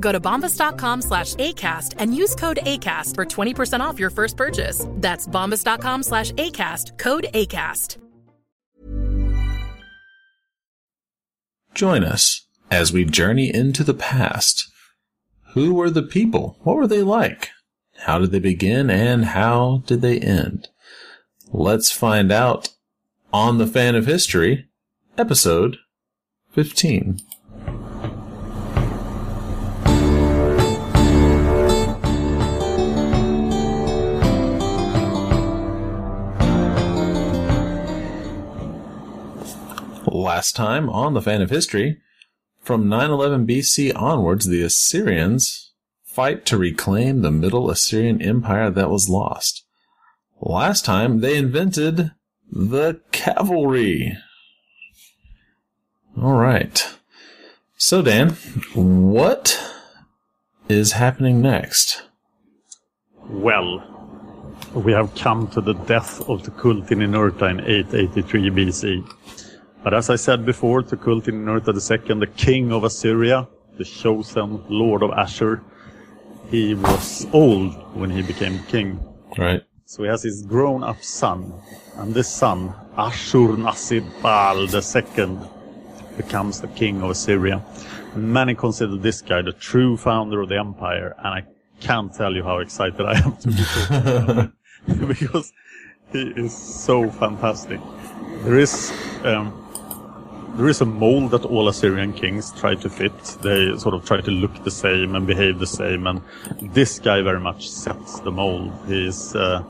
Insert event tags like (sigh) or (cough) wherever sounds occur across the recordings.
Go to bombas.com slash ACAST and use code ACAST for 20% off your first purchase. That's bombas.com slash ACAST, code ACAST. Join us as we journey into the past. Who were the people? What were they like? How did they begin and how did they end? Let's find out on the Fan of History, episode 15. Last time on the Fan of History, from 911 BC onwards, the Assyrians fight to reclaim the Middle Assyrian Empire that was lost. Last time, they invented the cavalry. All right. So, Dan, what is happening next? Well, we have come to the death of Tukulti-Ninurta in 883 BC. But as I said before, Tukulti-Ninurta II, the king of Assyria, the chosen lord of Ashur, he was old when he became king. Right. So he has his grown-up son, and this son, Ashurnasirpal II, becomes the king of Assyria. Many consider this guy the true founder of the empire, and I can't tell you how excited I am to be talking about him, (laughs) (laughs) because he is so fantastic. There is um, there is a mold that all Assyrian kings try to fit. They sort of try to look the same and behave the same, and this guy very much sets the mold. He is uh,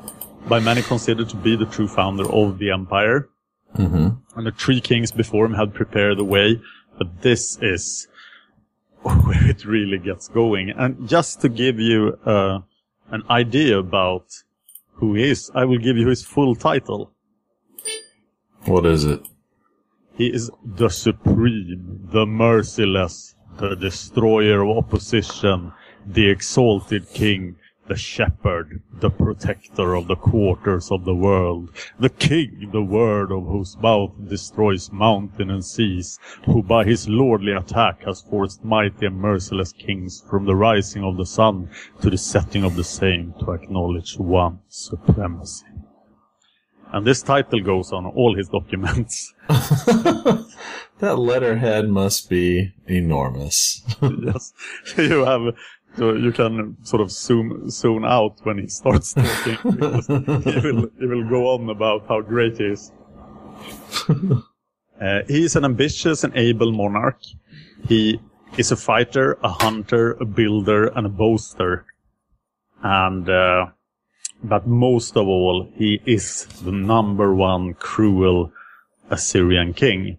by many considered to be the true founder of the empire. Mm-hmm. And the three kings before him had prepared the way, but this is (laughs) where it really gets going. And just to give you uh, an idea about who he is, I will give you his full title. What is it? He is the supreme, the merciless, the destroyer of opposition, the exalted king, the shepherd, the protector of the quarters of the world, the king, the word of whose mouth destroys mountain and seas, who by his lordly attack has forced mighty and merciless kings from the rising of the sun to the setting of the same to acknowledge one supremacy. And this title goes on all his documents. (laughs) That letterhead must be enormous. yes, you have. So you can sort of zoom zoom out when he starts talking. because he will he will go on about how great he is. (laughs) uh, he is an ambitious and able monarch. He is a fighter, a hunter, a builder, and a boaster. And uh, but most of all, he is the number one cruel Assyrian king.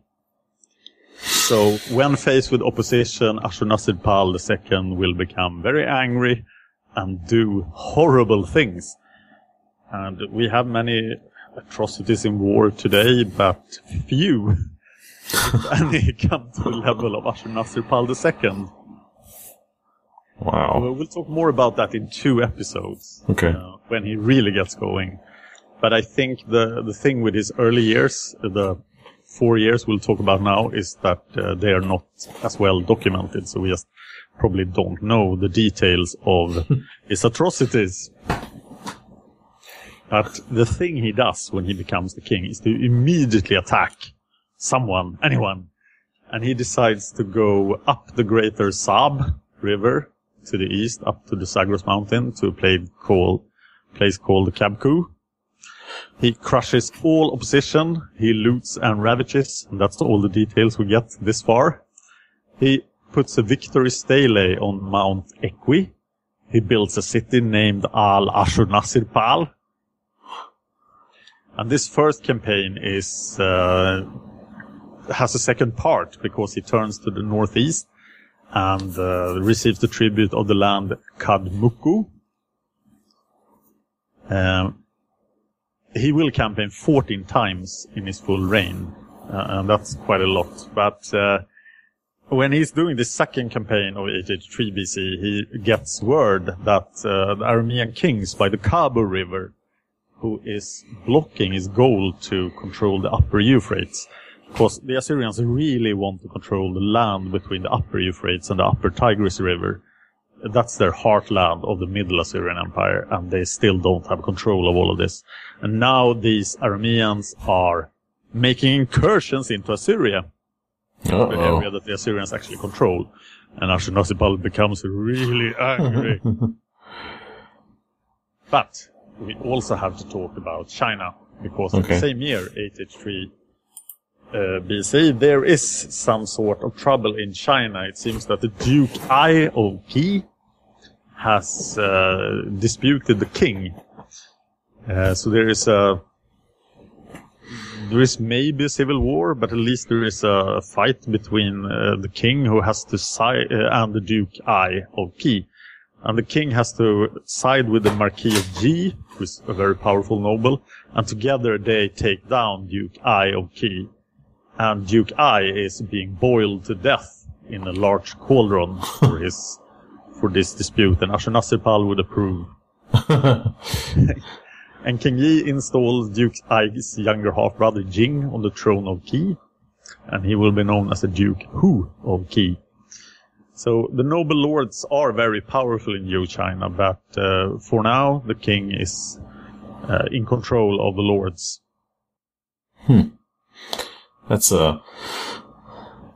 So when faced with opposition, Ashurnasirpal II will become very angry and do horrible things. And we have many atrocities in war today, but few, (laughs) any, come to the level of Ashurnasirpal II. Wow. We'll talk more about that in two episodes. Okay. uh, when he really gets going. But I think the, the thing with his early years, the four years we'll talk about now, is that uh, they are not as well documented. So we just probably don't know the details of (laughs) his atrocities. But the thing he does when he becomes the king is to immediately attack someone, anyone. And he decides to go up the greater Zab River to the east, up to the Zagros mountain to a place called, place called Kabku. He crushes all opposition, he loots and ravages, and that's all the details we get this far. He puts a victory stele on Mount Equi. He builds a city named Al Ashurnasirpal. And this first campaign is uh, has a second part because he turns to the northeast and uh, receives the tribute of the land Kadmuku. Um, he will campaign 14 times in his full reign, uh, and that's quite a lot. But uh, when he's doing the second campaign of 883 BC, he gets word that uh, the Aramean kings by the Khabur River, who is blocking his goal to control the upper Euphrates, because the Assyrians really want to control the land between the upper Euphrates and the upper Tigris River. That's their heartland of the Middle Assyrian Empire, and they still don't have control of all of this. And now these Arameans are making incursions into Assyria, the Uh-oh. area that the Assyrians actually control. And Ashurnasirpal becomes really (laughs) angry. but we also have to talk about China, because in the same year, 883 uh, BC, there is some sort of trouble in China. It seems that the Duke Ai of Qi has uh, disputed the king. Uh, so there is a there is maybe a civil war, but at least there is a fight between uh, the king who has to side uh, and the Duke Ai of Qi. And the king has to side with the Marquis of Ji, who is a very powerful noble, and together they take down Duke Ai of Qi. And Duke Ai is being boiled to death in a large cauldron for his for this dispute, and Ashurnasirpal would approve. (laughs) and King Yi installs Duke Ai's younger half brother Jing on the throne of Qi, and he will be known as the Duke Hu of Qi. So the noble lords are very powerful in Yu China, but uh, for now the king is uh, in control of the lords. Hmm. That's a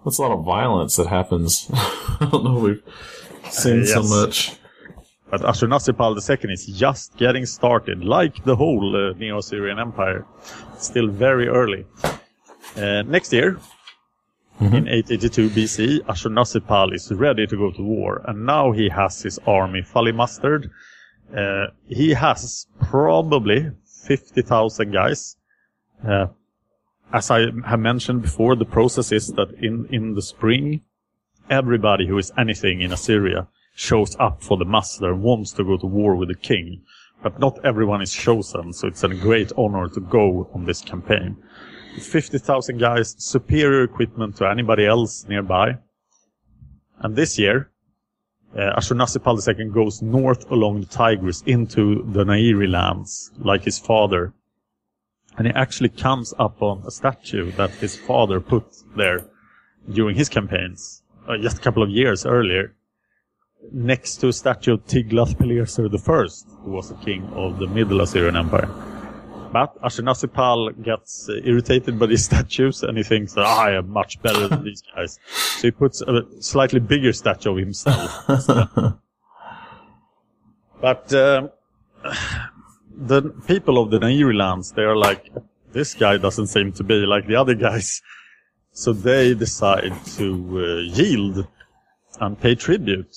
that's a lot of violence that happens. (laughs) I don't know. We've seen Uh, so much. But Ashurnasirpal II is just getting started, like the whole uh, Neo-Assyrian Empire. Still very early. Uh, next year, in 882 BC, Ashurnasirpal is ready to go to war, and now he has his army fully mustered. Uh, he has probably 50,000 guys. Uh, as I have mentioned before, the process is that in, in the spring, everybody who is anything in Assyria shows up for the muster and wants to go to war with the king. But not everyone is chosen, so it's a great honor to go on this campaign. 50,000 guys, superior equipment to anybody else nearby. And this year, uh, Ashurnasirpal II goes north along the Tigris into the Nairi lands, like his father. And he actually comes upon a statue that his father put there during his campaigns, uh, just a couple of years earlier, next to a statue of Tiglath-Pileser I, who was the king of the Middle Assyrian Empire. But Ashurnasirpal gets uh, irritated by these (laughs) statues and he thinks that "Ah, I am much better than these guys. So he puts a slightly bigger statue of himself. (laughs) but um, the people of the Nairi lands, they are like, this guy doesn't seem to be like the other guys. So they decide to uh, yield and pay tribute.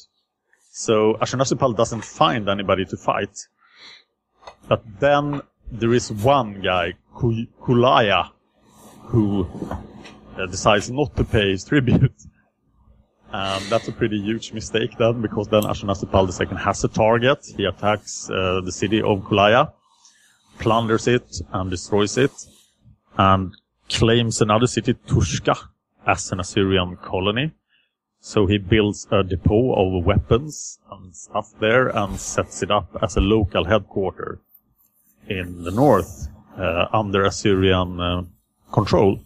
So Ashurnasirpal doesn't find anybody to fight. But then there is one guy, Ku- Kulaya, who uh, decides not to pay his tribute. And that's a pretty huge mistake then, because then Ashurnasirpal II has a target. He attacks uh, the city of Kulaya, plunders it and destroys it, and claims another city, Tushka, as an Assyrian colony. So he builds a depot of weapons and stuff there and sets it up as a local headquarter in the north. uh, under Assyrian uh, control.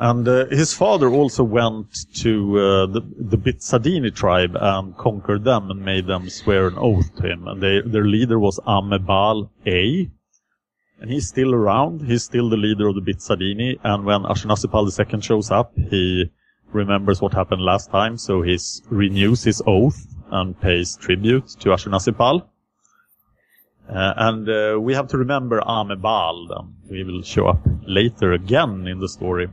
And uh, his father also went to uh, the, the Bitsadini tribe and conquered them and made them swear an oath to him. And they, their leader was Amebal A. And he's still around. He's still the leader of the Bitsadini. And when Ashurnasirpal II shows up, he remembers what happened last time. So he renews his oath and pays tribute to Ashurnasirpal. Uh, and uh, we have to remember Amebal. Then. We will show up later again in the story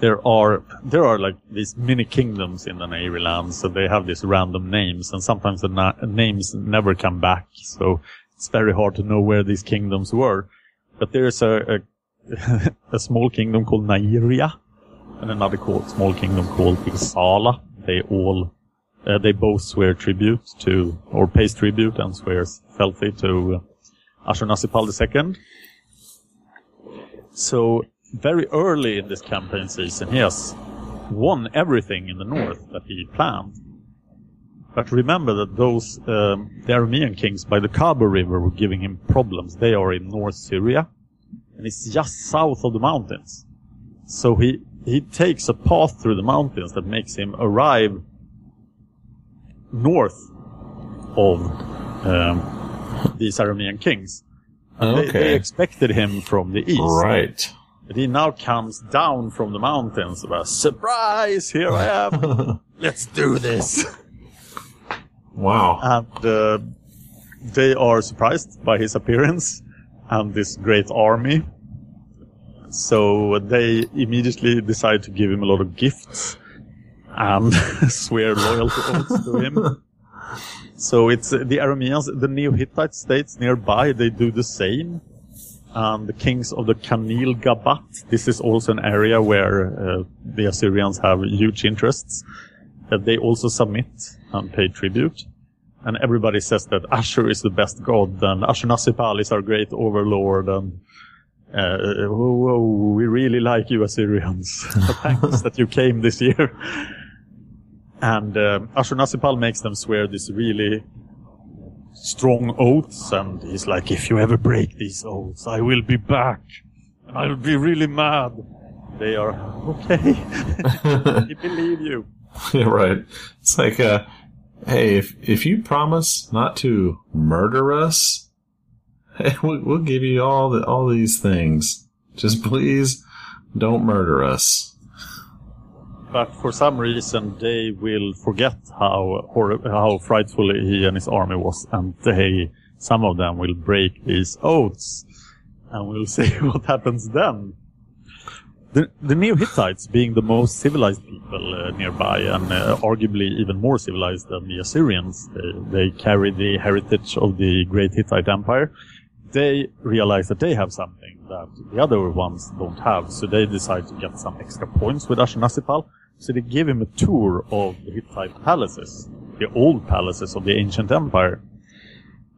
there are there are like these mini kingdoms in the Na'iri lands, so they have these random names, and sometimes the na- names never come back. So it's very hard to know where these kingdoms were. But there is a a, (laughs) a small kingdom called Nairia, and another called, small kingdom called Isala. They all uh, they both swear tribute to or pays tribute and swears fealty to Ashurnasirpal II. So very early in this campaign season, he has won everything in the north that he planned. But remember that those um, the Aramean kings by the Khabur River were giving him problems. They are in North Syria, and it's just south of the mountains. So he he takes a path through the mountains that makes him arrive north of um, these Aramean kings. Okay. They, they expected him from the east. Right. But he now comes down from the mountains. About, Surprise! Here I am. (laughs) Let's do this. Wow. And uh, they are surprised by his appearance and this great army. So they immediately decide to give him a lot of gifts and (laughs) swear loyalty oaths to him. (laughs) So it's uh, the Arameans, the Neo-Hittite states nearby, they do the same. And the kings of the Hanigalbat, this is also an area where uh, the Assyrians have huge interests. Uh, they also submit and pay tribute. And everybody says that Ashur is the best god, and Ashurnasirpal is our great overlord, and uh, whoa, whoa, we really like you Assyrians. (laughs) Thanks that you came this year. (laughs) And uh, Ashurnasirpal makes them swear this really strong oaths, and he's like, if you ever break these oaths, I will be back, and I'll be really mad. They are, okay, (laughs) we believe you. (laughs) Yeah, right. It's like, uh, hey, if if you promise not to murder us, (laughs) hey, we'll, we'll give you all the all these things. Just please don't murder us. But for some reason, they will forget how hor- how frightful he and his army was, and they, some of them, will break these oaths, and we'll (laughs) see what happens then. The, the Neo-Hittites, being the most civilized people uh, nearby, and uh, arguably even more civilized than the Assyrians, they, they carry the heritage of the great Hittite Empire. They realize that they have something that the other ones don't have, so they decide to get some extra points with Ashurnasirpal. So they give him a tour of the Hittite palaces, the old palaces of the ancient empire.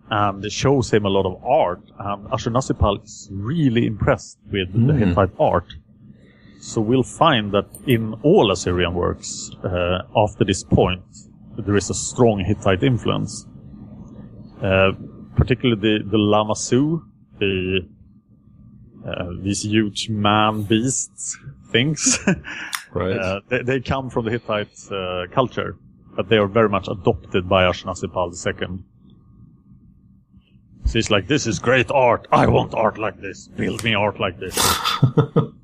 And it shows him a lot of art, and Ashurnasirpal is really impressed with the Hittite art. So we'll find that in all Assyrian works, uh, after this point, there is a strong Hittite influence. Uh, particularly the, the Lamassu, the, uh, these huge man beasts things. (laughs) Right. Uh, they, they come from the Hittite uh, culture, but they are very much adopted by Ashurnasirpal II. So he's like, this is great art. I want art like this. Build me art like this. (laughs)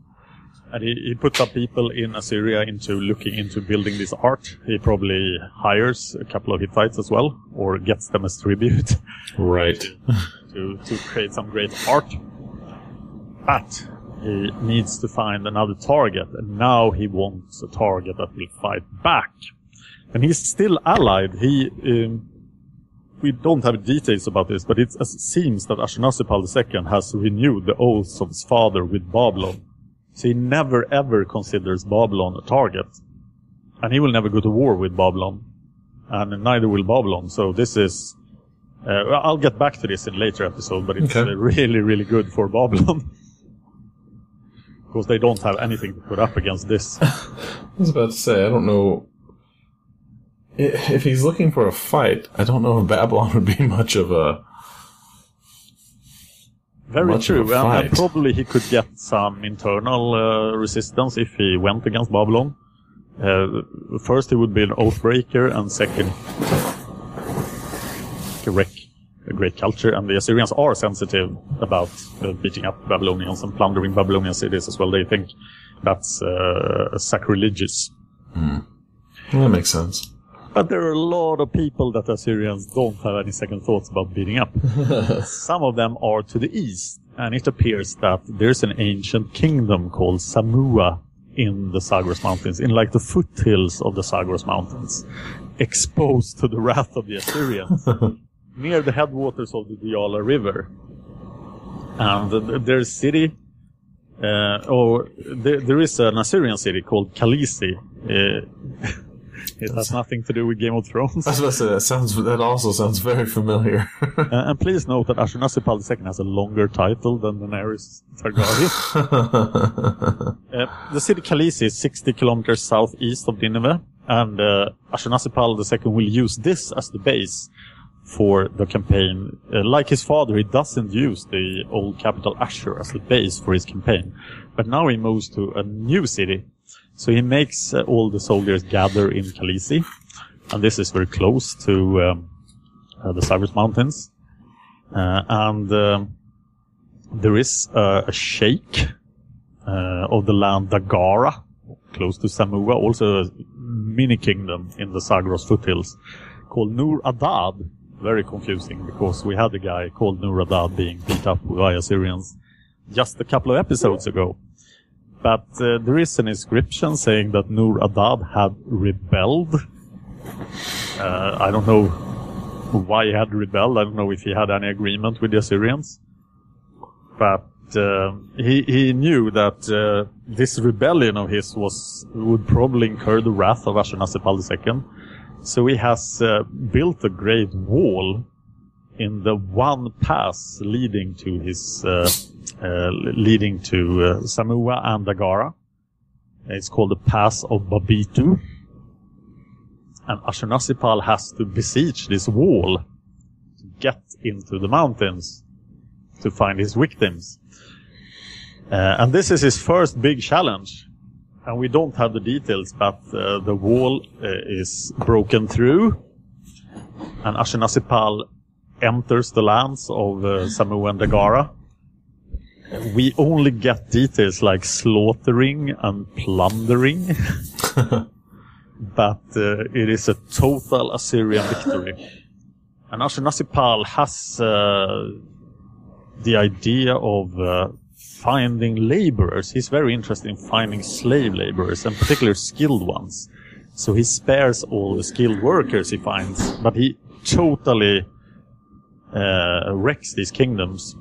and he, he puts up people in Assyria into looking into building this art. He probably hires a couple of Hittites as well, or gets them as tribute right. (laughs) to, to create some great art. But he needs to find another target, and now he wants a target that will fight back. And he's still allied. He, um, we don't have details about this, but it seems that Ashurnasirpal II has renewed the oaths of his father with Babylon. So he never ever considers Babylon a target. And he will never go to war with Babylon. And neither will Babylon. So this is, uh, I'll get back to this in a later episode, but it's Okay. (laughs) really, really good for Babylon. (laughs) because they don't have anything to put up against this. (laughs) I was about to say, I don't know. If he's looking for a fight, I don't know if Babylon would be much of a Very much true, and, and probably he could get some internal uh, resistance if he went against Babylon. Uh, first, he would be an oathbreaker, and second, to wreck a great culture. And the Assyrians are sensitive about uh, beating up Babylonians and plundering Babylonian cities as well. They think that's uh, sacrilegious. That makes sense. But there are a lot of people that the Assyrians don't have any second thoughts about beating up. (laughs) Some of them are to the east, and it appears that there's an ancient kingdom called Samua in the Zagros Mountains, in like the foothills of the Zagros Mountains, exposed to the wrath of the Assyrians, (laughs) near the headwaters of the Diyala River. And their city, uh, or there, there is an Assyrian city called Kalisi. Uh, (laughs) it has nothing to do with Game of Thrones. I was about to say that sounds. That also sounds very familiar. (laughs) Uh, and please note that Ashurnasirpal II has a longer title than Daenerys Targaryen. (laughs) uh, the city Khaleesi is 60 kilometers southeast of Nineveh, and uh, Ashurnasirpal II will use this as the base for the campaign. Uh, like his father, he doesn't use the old capital Ashur as the base for his campaign, but now he moves to a new city. So he makes uh, all the soldiers gather in Khaleesi, and this is very close to um, uh, the Cyprus Mountains. Uh, and um, there is a sheikh uh, of the land Dagara, close to Samua, also a mini kingdom in the Zagros foothills, called Nur Adad. Very confusing because we had a guy called Nur Adad being beat up by Assyrians just a couple of episodes ago. But uh, there is an inscription saying that Nur Adad had rebelled. Uh, I don't know why he had rebelled. I don't know if he had any agreement with the Assyrians. But uh, he he knew that uh, this rebellion of his was would probably incur the wrath of Ashurnasirpal II. So he has uh, built a great wall in the one pass leading to his uh, uh, leading to uh, Samua and Dagara. It's called the Pass of Babitu. And Ashurnasirpal has to besiege this wall to get into the mountains to find his victims. Uh, and this is his first big challenge. And we don't have the details, but uh, the wall uh, is broken through. And Ashurnasirpal enters the lands of uh, Samu and Dagara. We only get details like slaughtering and plundering. (laughs) but uh, it is a total Assyrian victory. And Ashurnasirpal has uh, the idea of uh, finding laborers. He's very interested in finding slave laborers, and particularly skilled ones. So he spares all the skilled workers he finds, but he totally uh, wrecks these kingdoms.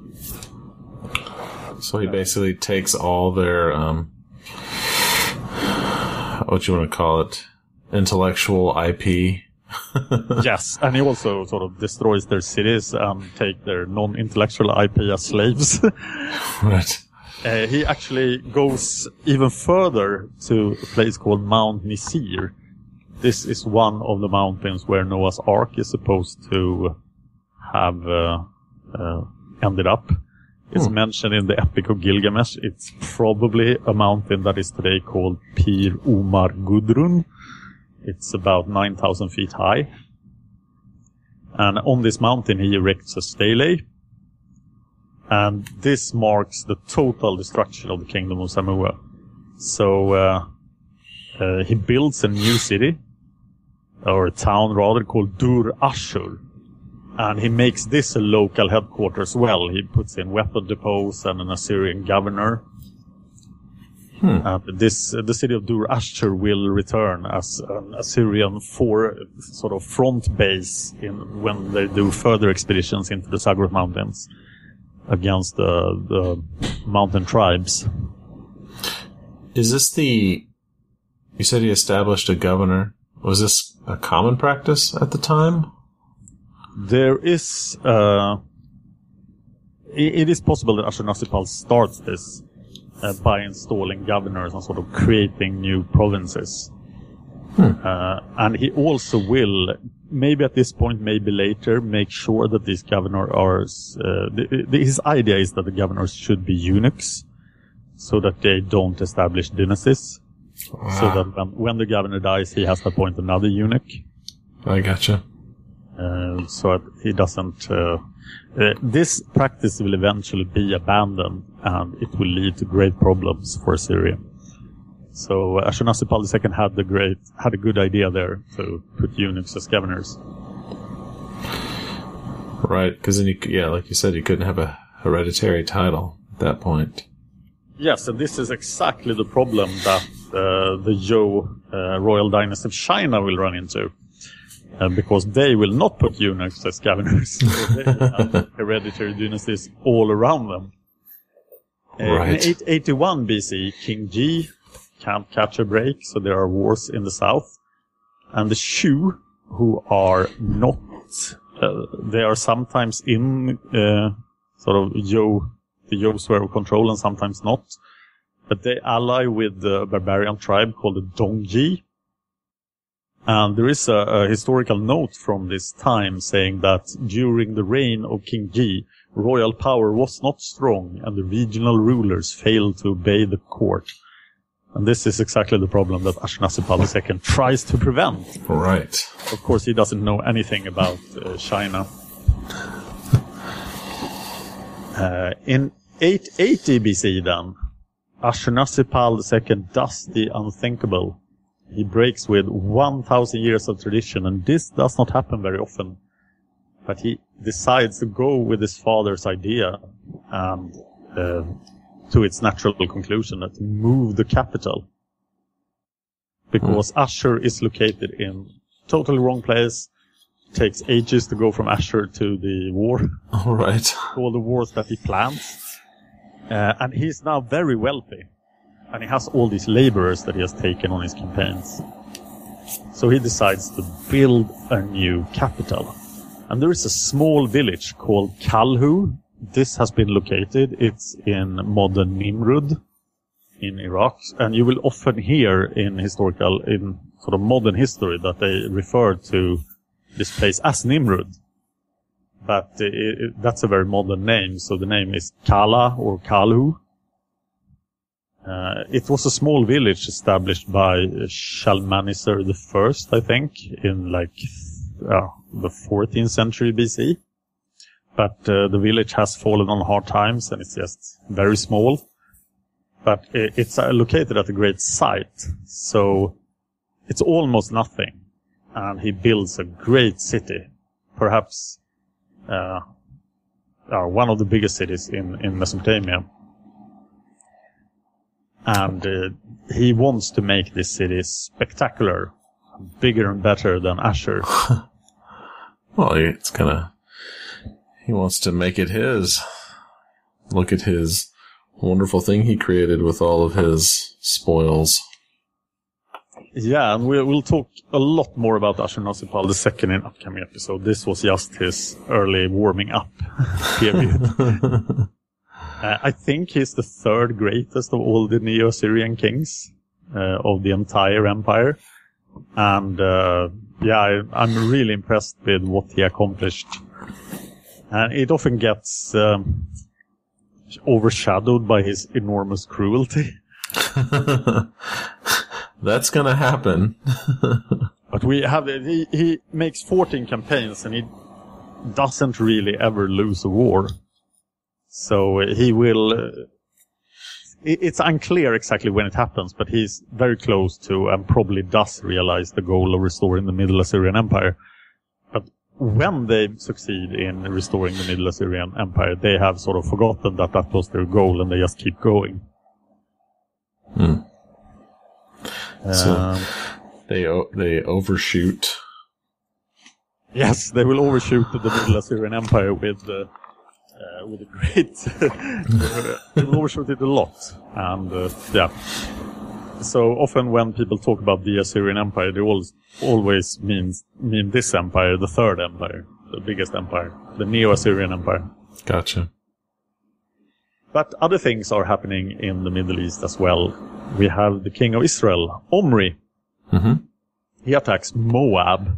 so he basically takes all their um, what you want to call it, intellectual IP. (laughs) yes, and he also sort of destroys their cities and take their non-intellectual IP as slaves. (laughs) Right. Uh, he actually goes even further to a place called Mount Nisir. This is one of the mountains where Noah's Ark is supposed to have uh, uh, ended up. It's mentioned in the Epic of Gilgamesh. It's probably a mountain that is today called Pir Umar Gudrun. It's about 9,000 feet high. And on this mountain he erects a stele. And this marks the total destruction of the kingdom of Samua. So uh, uh, he builds a new city, or a town rather, called Dur Ashur. And he makes this a local headquarters as well. He puts in weapon depots and an Assyrian governor. And this, uh, the city of Dur Ashur will return as an Assyrian for sort of front base in when they do further expeditions into the Zagros Mountains against the, the mountain tribes. Is this the? You said he established a governor. Was this a common practice at the time? There is, uh, i- it is possible that Ashurnasirpal starts this uh, by installing governors and sort of creating new provinces. Uh, and he also will maybe at this point, maybe later, make sure that these governors are. Uh, the, the, his idea is that the governors should be eunuchs, so that they don't establish dynasties. So that when, when the governor dies, he has to appoint another eunuch. I gotcha. Uh, so he doesn't. Uh, uh, this practice will eventually be abandoned, and it will lead to great problems for Syria. So Ashurnasirpal II had the great had a good idea there to put eunuchs as governors. Right, because then you, yeah, like you said, you couldn't have a hereditary title at that point. Yes, and this is exactly the problem that uh, the Zhou uh, royal dynasty of China will run into. Uh, because they will not put eunuchs as governors. (laughs) they have hereditary dynasties all around them. Uh, Right. In 881 BC, King Ji can't catch a break, so there are wars in the south. And the Shu, who are not, uh, they are sometimes in uh, sort of Zhou, the Zhou sphere of control and sometimes not. But they ally with the barbarian tribe called the Dongji. And there is a, a historical note from this time saying that during the reign of King Ji, royal power was not strong and the regional rulers failed to obey the court. And this is exactly the problem that Ashurnasirpal II tries to prevent. Right. Of course, he doesn't know anything about uh, China. Uh, in 880 BC, then, Ashurnasirpal II does the unthinkable. He breaks with 1,000 years of tradition, and this does not happen very often. But he decides to go with his father's idea and uh, to its natural conclusion that move the capital. Because Ashur is located in totally wrong place. Takes ages to go from Ashur to the war, (laughs) All right. all the wars that he plans. Uh, and he's now very wealthy. And he has all these laborers that he has taken on his campaigns. So he decides to build a new capital. And there is a small village called Kalhu. This has been located. It's in modern Nimrud in Iraq. And you will often hear in historical, in sort of modern history that they refer to this place as Nimrud. But uh, it, that's a very modern name. So the name is Kala or Kalhu. Uh, it was a small village established by Shalmaneser First, I think, in like uh, the 14th century BC. But uh, the village has fallen on hard times, and it's just very small. But it's uh, located at a great site, so it's almost nothing. And he builds a great city, perhaps uh, uh, one of the biggest cities in in Mesopotamia and uh, he wants to make this city spectacular, bigger and better than Ashur. (laughs) Well, it's gonna. He wants to make it his. Look at his wonderful thing he created with all of his spoils. yeah, and we'll, we'll talk a lot more about Ashurnasirpal second in upcoming episode. This was just his early warming up (laughs) period. (laughs) uh, I think he's the third greatest of all the Neo-Assyrian kings uh, of the entire empire. And uh, yeah, I, I'm really impressed with what he accomplished. And it often gets um, overshadowed by his enormous cruelty. (laughs) (laughs) That's gonna happen. (laughs) But we have he, he makes 14 campaigns and he doesn't really ever lose a war. So uh, he will. Uh, it's unclear exactly when it happens, but he's very close to and probably does realize the goal of restoring the Middle Assyrian Empire. But when they succeed in restoring the Middle Assyrian Empire, they have sort of forgotten that that was their goal and they just keep going. So- Um, They o- they overshoot. Yes, they will overshoot the Middle Assyrian Empire with uh, uh, with a great. (laughs) they will overshoot it a lot, and uh, yeah. So often when people talk about the Assyrian Empire, they always always means mean this empire, the third empire, the biggest empire, the Neo-Assyrian Empire. Gotcha. But other things are happening in the Middle East as well. We have the king of Israel, Omri. Mhm. He attacks Moab.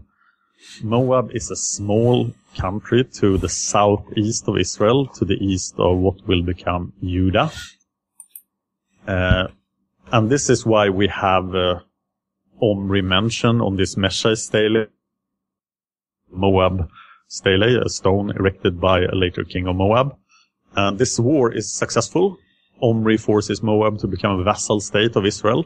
Moab is a small country to the southeast of Israel, to the east of what will become Judah. Uh, and this is why we have uh, Omri mentioned on this Mesha stele, Moab stele, a stone erected by a later king of Moab. And this war is successful. Omri forces Moab to become a vassal state of Israel.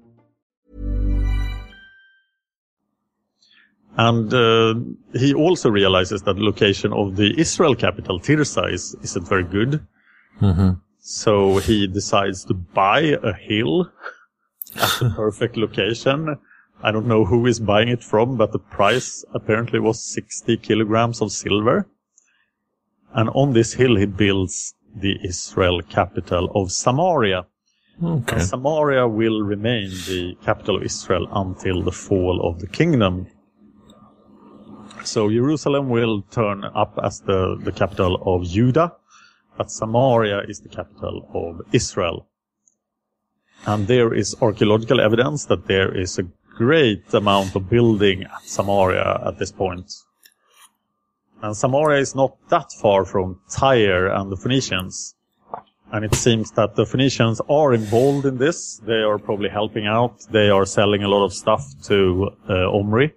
And uh, he also realizes that the location of the Israel capital, Tirzah, is, isn't very good. So he decides to buy a hill at the perfect location. I don't know who is buying it from, but the price apparently was 60 kilograms of silver. And on this hill he builds the Israel capital of Samaria. Okay. And Samaria will remain the capital of Israel until the fall of the kingdom. So Jerusalem will turn up as the, the capital of Judah, but Samaria is the capital of Israel. And there is archaeological evidence that there is a great amount of building at Samaria at this point. And Samaria is not that far from Tyre and the Phoenicians. And it seems that the Phoenicians are involved in this. They are probably helping out. They are selling a lot of stuff to uh, Omri.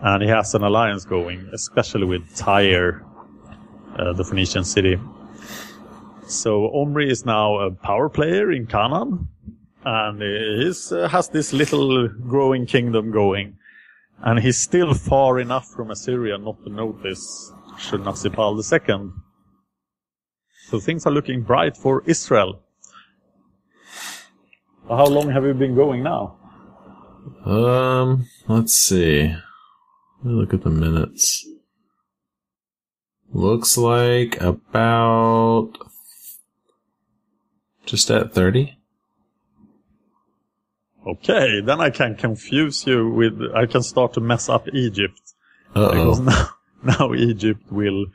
And he has an alliance going, especially with Tyre, uh, the Phoenician city. So Omri is now a power player in Canaan. And he uh, has this little growing kingdom going. And he's still far enough from Assyria not to notice Ashurnasirpal II. So things are looking bright for Israel. How long have you been going now? Um, let's see. Let me look at the minutes. Looks like about just at 30. Okay, then I can confuse you with, I can start to mess up Egypt. Because Uh-oh. (laughs) now, now Egypt will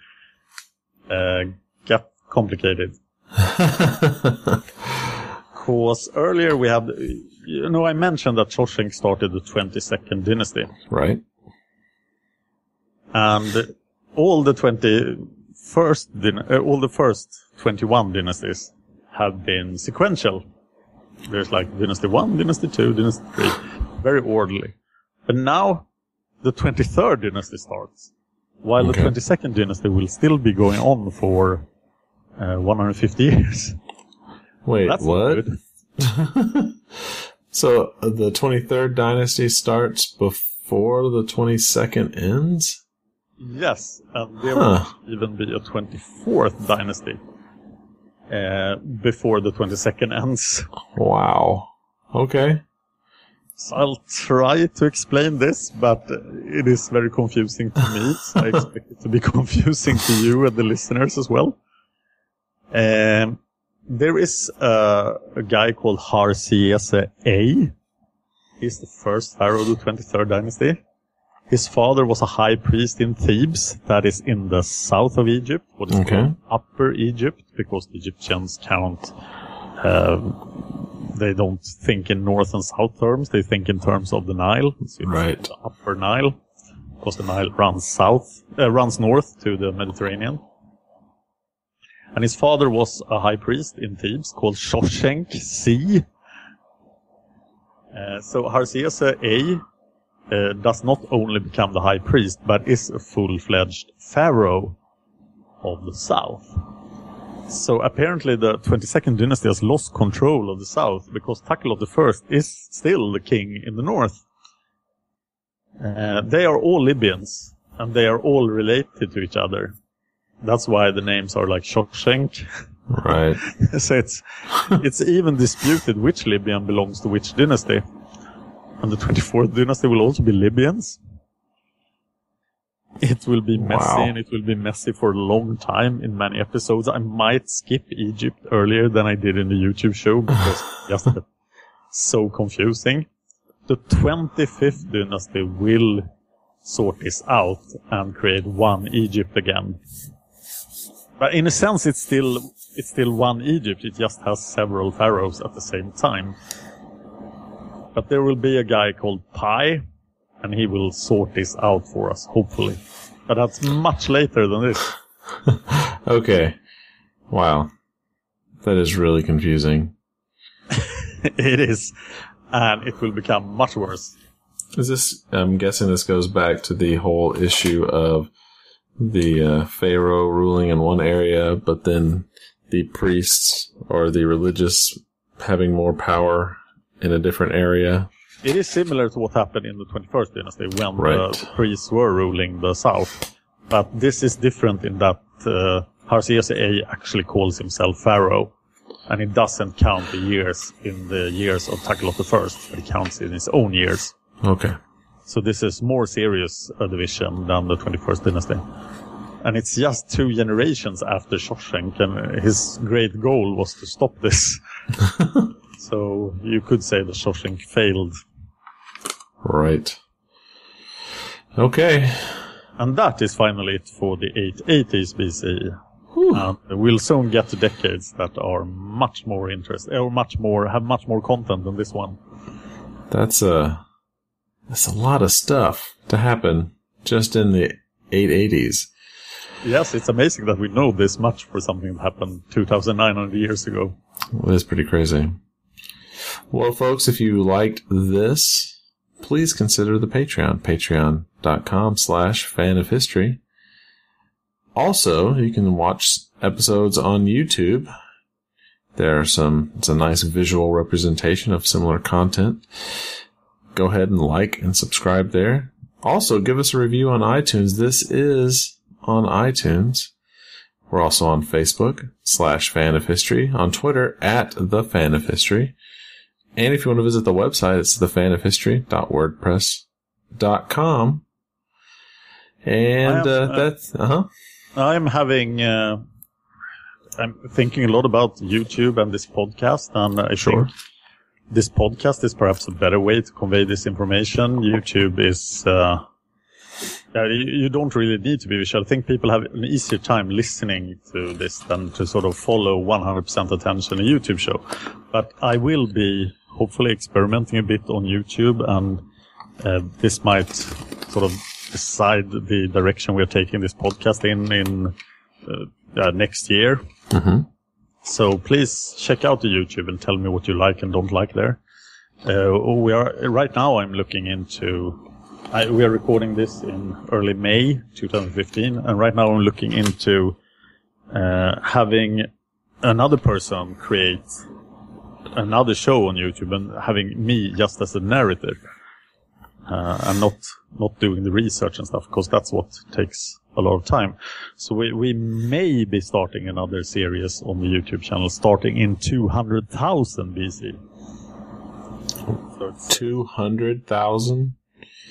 uh, get complicated. (laughs) Because earlier we had, you know, I mentioned that Shoshenq started the 22nd dynasty. right? And all the 21st, dyn- uh, all the first 21 dynasties have been sequential. There's like dynasty 1, dynasty 2, dynasty 3. Very orderly. But now the 23rd dynasty starts. While Okay. the 22nd dynasty will still be going on for uh, 150 years. Wait, That's what? (laughs) So uh, the 23rd dynasty starts before the 22nd ends? Yes, and there Huh. will even be a 24th dynasty uh, before the 22nd ends. Wow. Okay. So I'll try to explain this, but uh, it is very confusing to me. so I expect it to be (laughs) confusing to you and the listeners as well. Um, there is uh, a guy called Harsiese A He's the first pharaoh of the 23rd dynasty. His father was a high priest in Thebes, that is in the south of Egypt, what is Okay. called Upper Egypt, because the Egyptians count, uh, they don't think in north and south terms, they think in terms of the Nile. So Right. the Upper Nile, because the Nile runs south, uh, runs north to the Mediterranean. And his father was a high priest in Thebes called Shoshenq C. Uh, so Harsiese A uh, does not only become the high priest, but is a full-fledged pharaoh of the south. So apparently the 22nd dynasty has lost control of the south because Takelot I is still the king in the north. Uh, they are all Libyans, and they are all related to each other. That's why the names are like Shoshenq. Right. (laughs) so it's it's even disputed which Libyan belongs to which dynasty. And the 24th dynasty will also be Libyans. It will be messy Wow. and it will be messy for a long time in many episodes. I might skip Egypt earlier than I did in the YouTube show because (laughs) just so confusing. The 25th dynasty will sort this out and create one Egypt again. But in a sense, it's still it's still one Egypt. It just has several pharaohs at the same time. But there will be a guy called Pi, and he will sort this out for us, hopefully. But that's much later than this. (laughs) Okay. Wow. That is really confusing. (laughs) it is, and it will become much worse. Is this? I'm guessing this goes back to the whole issue of the uh, pharaoh ruling in one area, but then the priests or the religious having more power in a different area. It is similar to what happened in the 21st dynasty when Right. the priests were ruling the south. But this is different in that uh, A actually calls himself pharaoh. And he doesn't count the years in the years of Takelot I, but he counts in his own years. Okay. So this is more serious a division than the 21st dynasty. And it's just two generations after Shoshenq, and his great goal was to stop this. (laughs) so you could say the Shoshenq failed. Right. Okay. And that is finally it for the 880s BCE. And we'll soon get to decades that are much more interesting, or much more, have much more content than this one. That's a that's a lot of stuff to happen just in the 880s. Yes, it's amazing that we know this much for something that happened 2,900 years ago. Well, That's pretty crazy. Well, folks, if you liked this, please consider the Patreon, patreon.com slash fan of history. Also, you can watch episodes on YouTube. There are some, it's a nice visual representation of similar content. Go ahead and like and subscribe there. Also, give us a review on iTunes. This is on iTunes. We're also on Facebook slash fan of history, on Twitter at the fan of history. And if you want to visit the website, it's thefanofhistory.wordpress.com. And am, uh, uh, that's, uh huh. I'm having, uh, I'm thinking a lot about YouTube and this podcast, and I Sure. think this podcast is perhaps a better way to convey this information. YouTube is, uh, yeah, you, you don't really need to be visual. I think people have an easier time listening to this than to sort of follow 100% attention a YouTube show. But I will be hopefully experimenting a bit on YouTube, and uh, this might sort of decide the direction we're taking this podcast in in uh, uh, next year. Mhm. So please check out the YouTube and tell me what you like and don't like there. Uh, we are right now. I'm looking into. I, we are recording this in early May 2015, and right now I'm looking into uh, having another person create another show on YouTube and having me just as a narrator, uh, and not not doing the research and stuff, because that's what takes a lot of time. So we we may be starting another series on the YouTube channel, starting in 200,000 BC. So it's 200,000?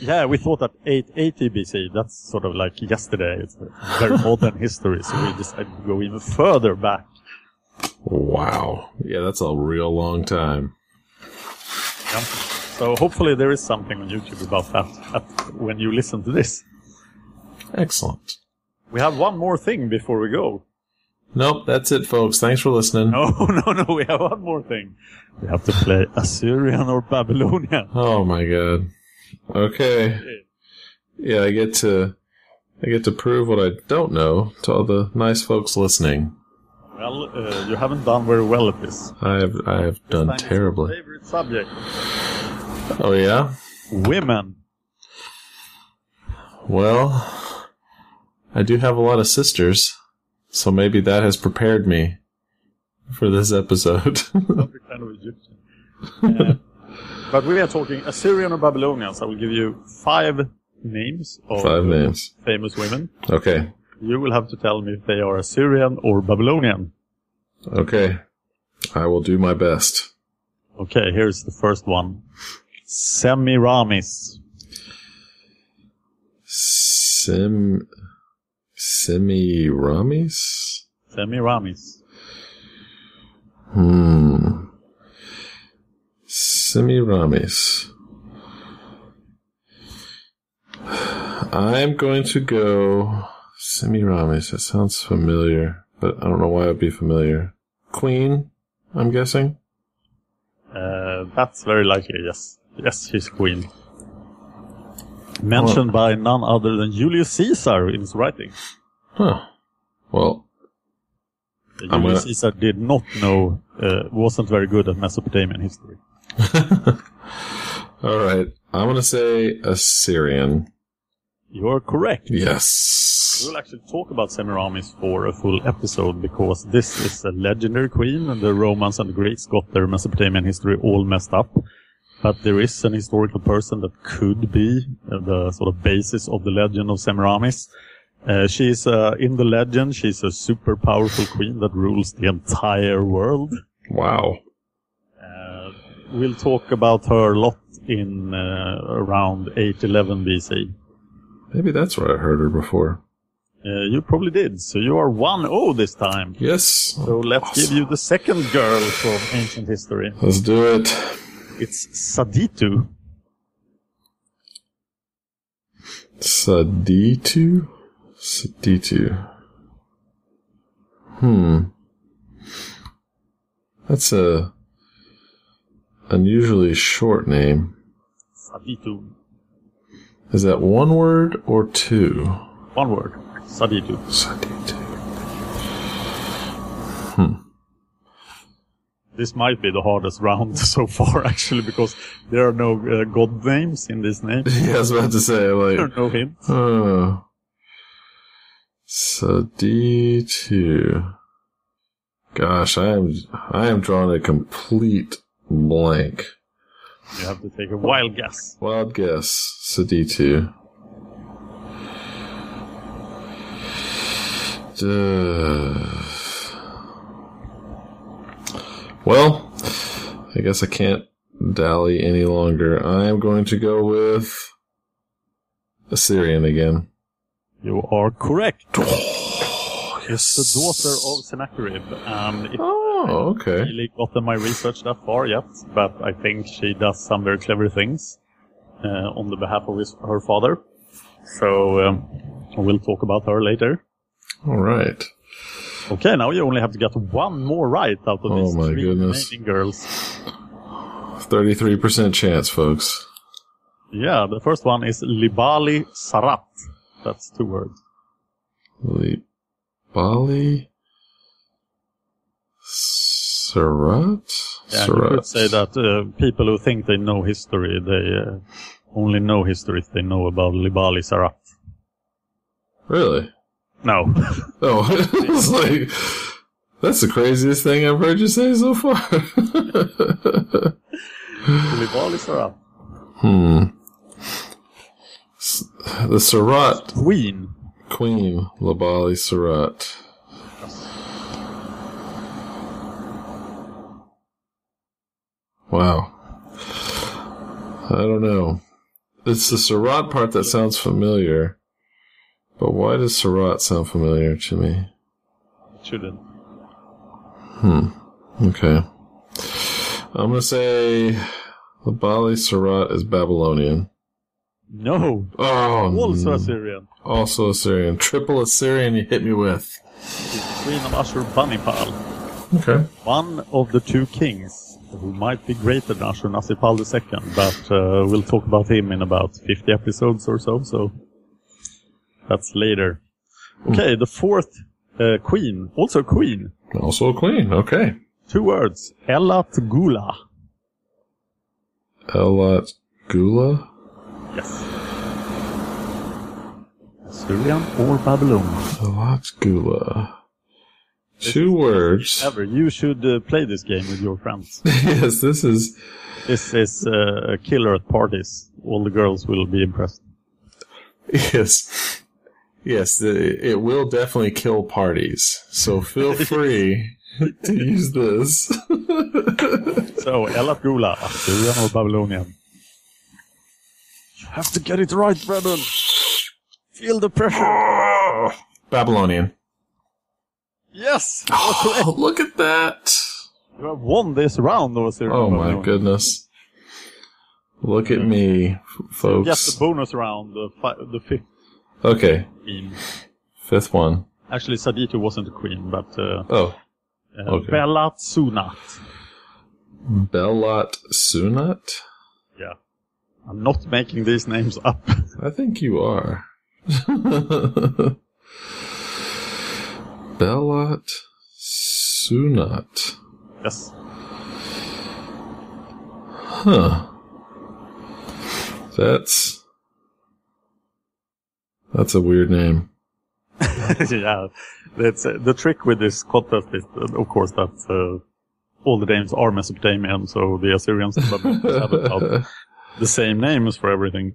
yeah, we thought that 880 BC, that's sort of like yesterday. It's very modern history, so we decided to go even further back. Wow. Yeah, that's a real long time. Yeah. So hopefully there is something on YouTube about that at, when you listen to this. Excellent. We have one more thing before we go. Nope, that's it, folks. Thanks for listening. No, (laughs) no, no. We have one more thing. We have to play Assyrian or Babylonian. Oh my god. Okay. Yeah, I get to I get to prove what I don't know to all the nice folks listening. Well, uh, you haven't done very well at this. I have I have This done time it's your terribly. Favorite subject: Oh yeah? women. Well, I do have a lot of sisters, so maybe that has prepared me for this episode. (laughs) Kind of Egyptian. Uh, but we are talking Assyrian or Babylonians. I will give you five names of Five names. famous women. Okay. You will have to tell me if they are Assyrian or Babylonian. Okay. I will do my best. Okay, here's the first one. Semiramis. Sim Semiramis? Semiramis. Hmm. Semiramis. I'm going to go Semiramis. That sounds familiar, but I don't know why it would be familiar. Queen, I'm guessing. Uh, that's very likely, yes. Yes, she's queen. Mentioned by none other than Julius Caesar in his writing. Huh. Well, Julius gonna- Caesar did not know, uh, wasn't very good at Mesopotamian history. (laughs) all right. I'm going to say Assyrian. You're correct. Yes. We'll actually talk about Semiramis for a full episode because this is a legendary queen and the Romans and the Greeks got their Mesopotamian history all messed up. But there is an historical person that could be uh, the sort of basis of the legend of Semiramis. Uh, she's, uh, in the legend, she's a super powerful queen that rules the entire world. Wow. Uh, we'll talk about her a lot in uh, around 811 BC. Maybe that's where I heard her before. Uh, you probably did, so you are 1-0 this time. Yes. So let's give you the second girl from ancient history. Let's do it. It's Saditu. Saditu? Saditu. Hmm. That's a unusually short name. Saditu. Is that one word or two? One word. Saditu. Saditu. Hmm. This might be the hardest round (laughs) so far, actually, because there are no uh, god names in this name. (laughs) Yeah, I was about to say, There are like, no hints. oh. Saditu. Gosh, I am, I am drawing a complete blank. You have to take a wild guess. Wild guess, Saditu. Duh. Well, I guess I can't dally any longer. I am going to go with Assyrian again. You are correct. Oh, it's the daughter of Sennacherib, um, and it Oh, okay. really gotten my research that far yet, but I think she does some very clever things uh, on the behalf of his, her father. So um, we'll talk about her later. All right. Okay, now you only have to get one more right out of Oh these my three goodness. remaining girls. 33% chance, folks. Yeah, the first one is Libali Sarat. That's two words. Le- Surat? Yeah, you Surat. could say that uh, people who think they know history, they uh, only know history if they know about Libali Sarat. Really? No. (laughs) Oh, (laughs) it's like that's the craziest thing I've heard you say so far. (laughs) Libali Sarat. hmm. S- The Surat Queen. Queen Labali Surat. Wow. I don't know. It's the Surat part that sounds familiar. But why does Surat sound familiar to me? It shouldn't. Hmm. Okay. I'm gonna say The Bali Surat is Babylonian. No. Oh, Also Assyrian. Also Assyrian. Triple Assyrian you hit me with. Queen of Ashur-banipal. Okay. One of the two kings who might be greater than Ashur-nasirpal II, but uh, we'll talk about him in about 50 episodes or so, so that's later. Okay, the fourth uh, queen, also queen, Also a queen. Okay. two words, Elat Gula. Elat Gula. Yes. Assyrian or Babylonian? Elat Gula. Two words. Ever, you should uh, play this game with your friends. (laughs) yes, this is. This is uh, a killer at parties. All the girls will be impressed. Yes. Yes, the, it will definitely kill parties. So feel (laughs) free to use this. (laughs) So, Elat Gula, Assyrian or Babylonian? You have to get it right, Brennan. Feel the pressure. Babylonian. Yes! you are correct. Oh, (laughs) look at that. You have won this round, or Assyrian Oh or my Babylonian. goodness. Look at me, f- Yes, the bonus round, the, fi- the fifth Okay, queen. fifth one. Actually, Saditu wasn't a queen, but uh, Oh, uh, okay. Belat Sunat. Belat Sunat? Yeah. I'm not making these names up. I think you are. (laughs) Belat Sunat. yes. Huh. That's. That's a weird name. (laughs) yeah. That's, uh, the trick with this contest is, uh, of course, that uh, all the names are Mesopotamian, so the Assyrians and Babylonians (laughs) have about the same names for everything.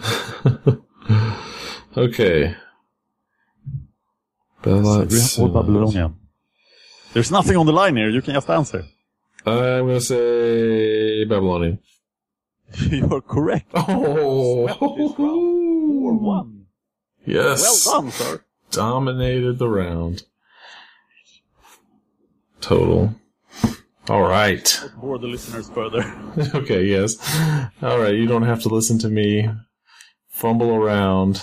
(laughs) Okay. Belat Assyrian or Sunat. Babylonian. There's nothing on the line here, you can just answer. Uh, I'm gonna say Babylonian. (laughs) You're correct. Oh, round. 4-1. yes. Well done, sir. Dominated the round. Total. All right. Bore the listeners further. (laughs) okay, yes. All right, you don't have to listen to me fumble around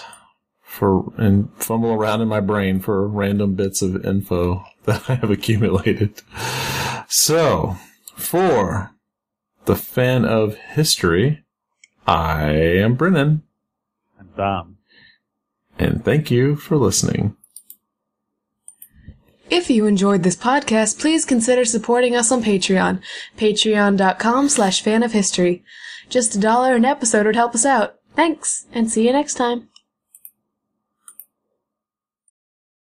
for and fumble around in my brain for random bits of info (laughs) that I have accumulated. So, for the fan of history, I am Brennan, And damn. and thank you for listening. If you enjoyed this podcast, please consider supporting us on Patreon. Patreon.com slash fan of history. Just a dollar an episode would help us out. Thanks, and see you next time.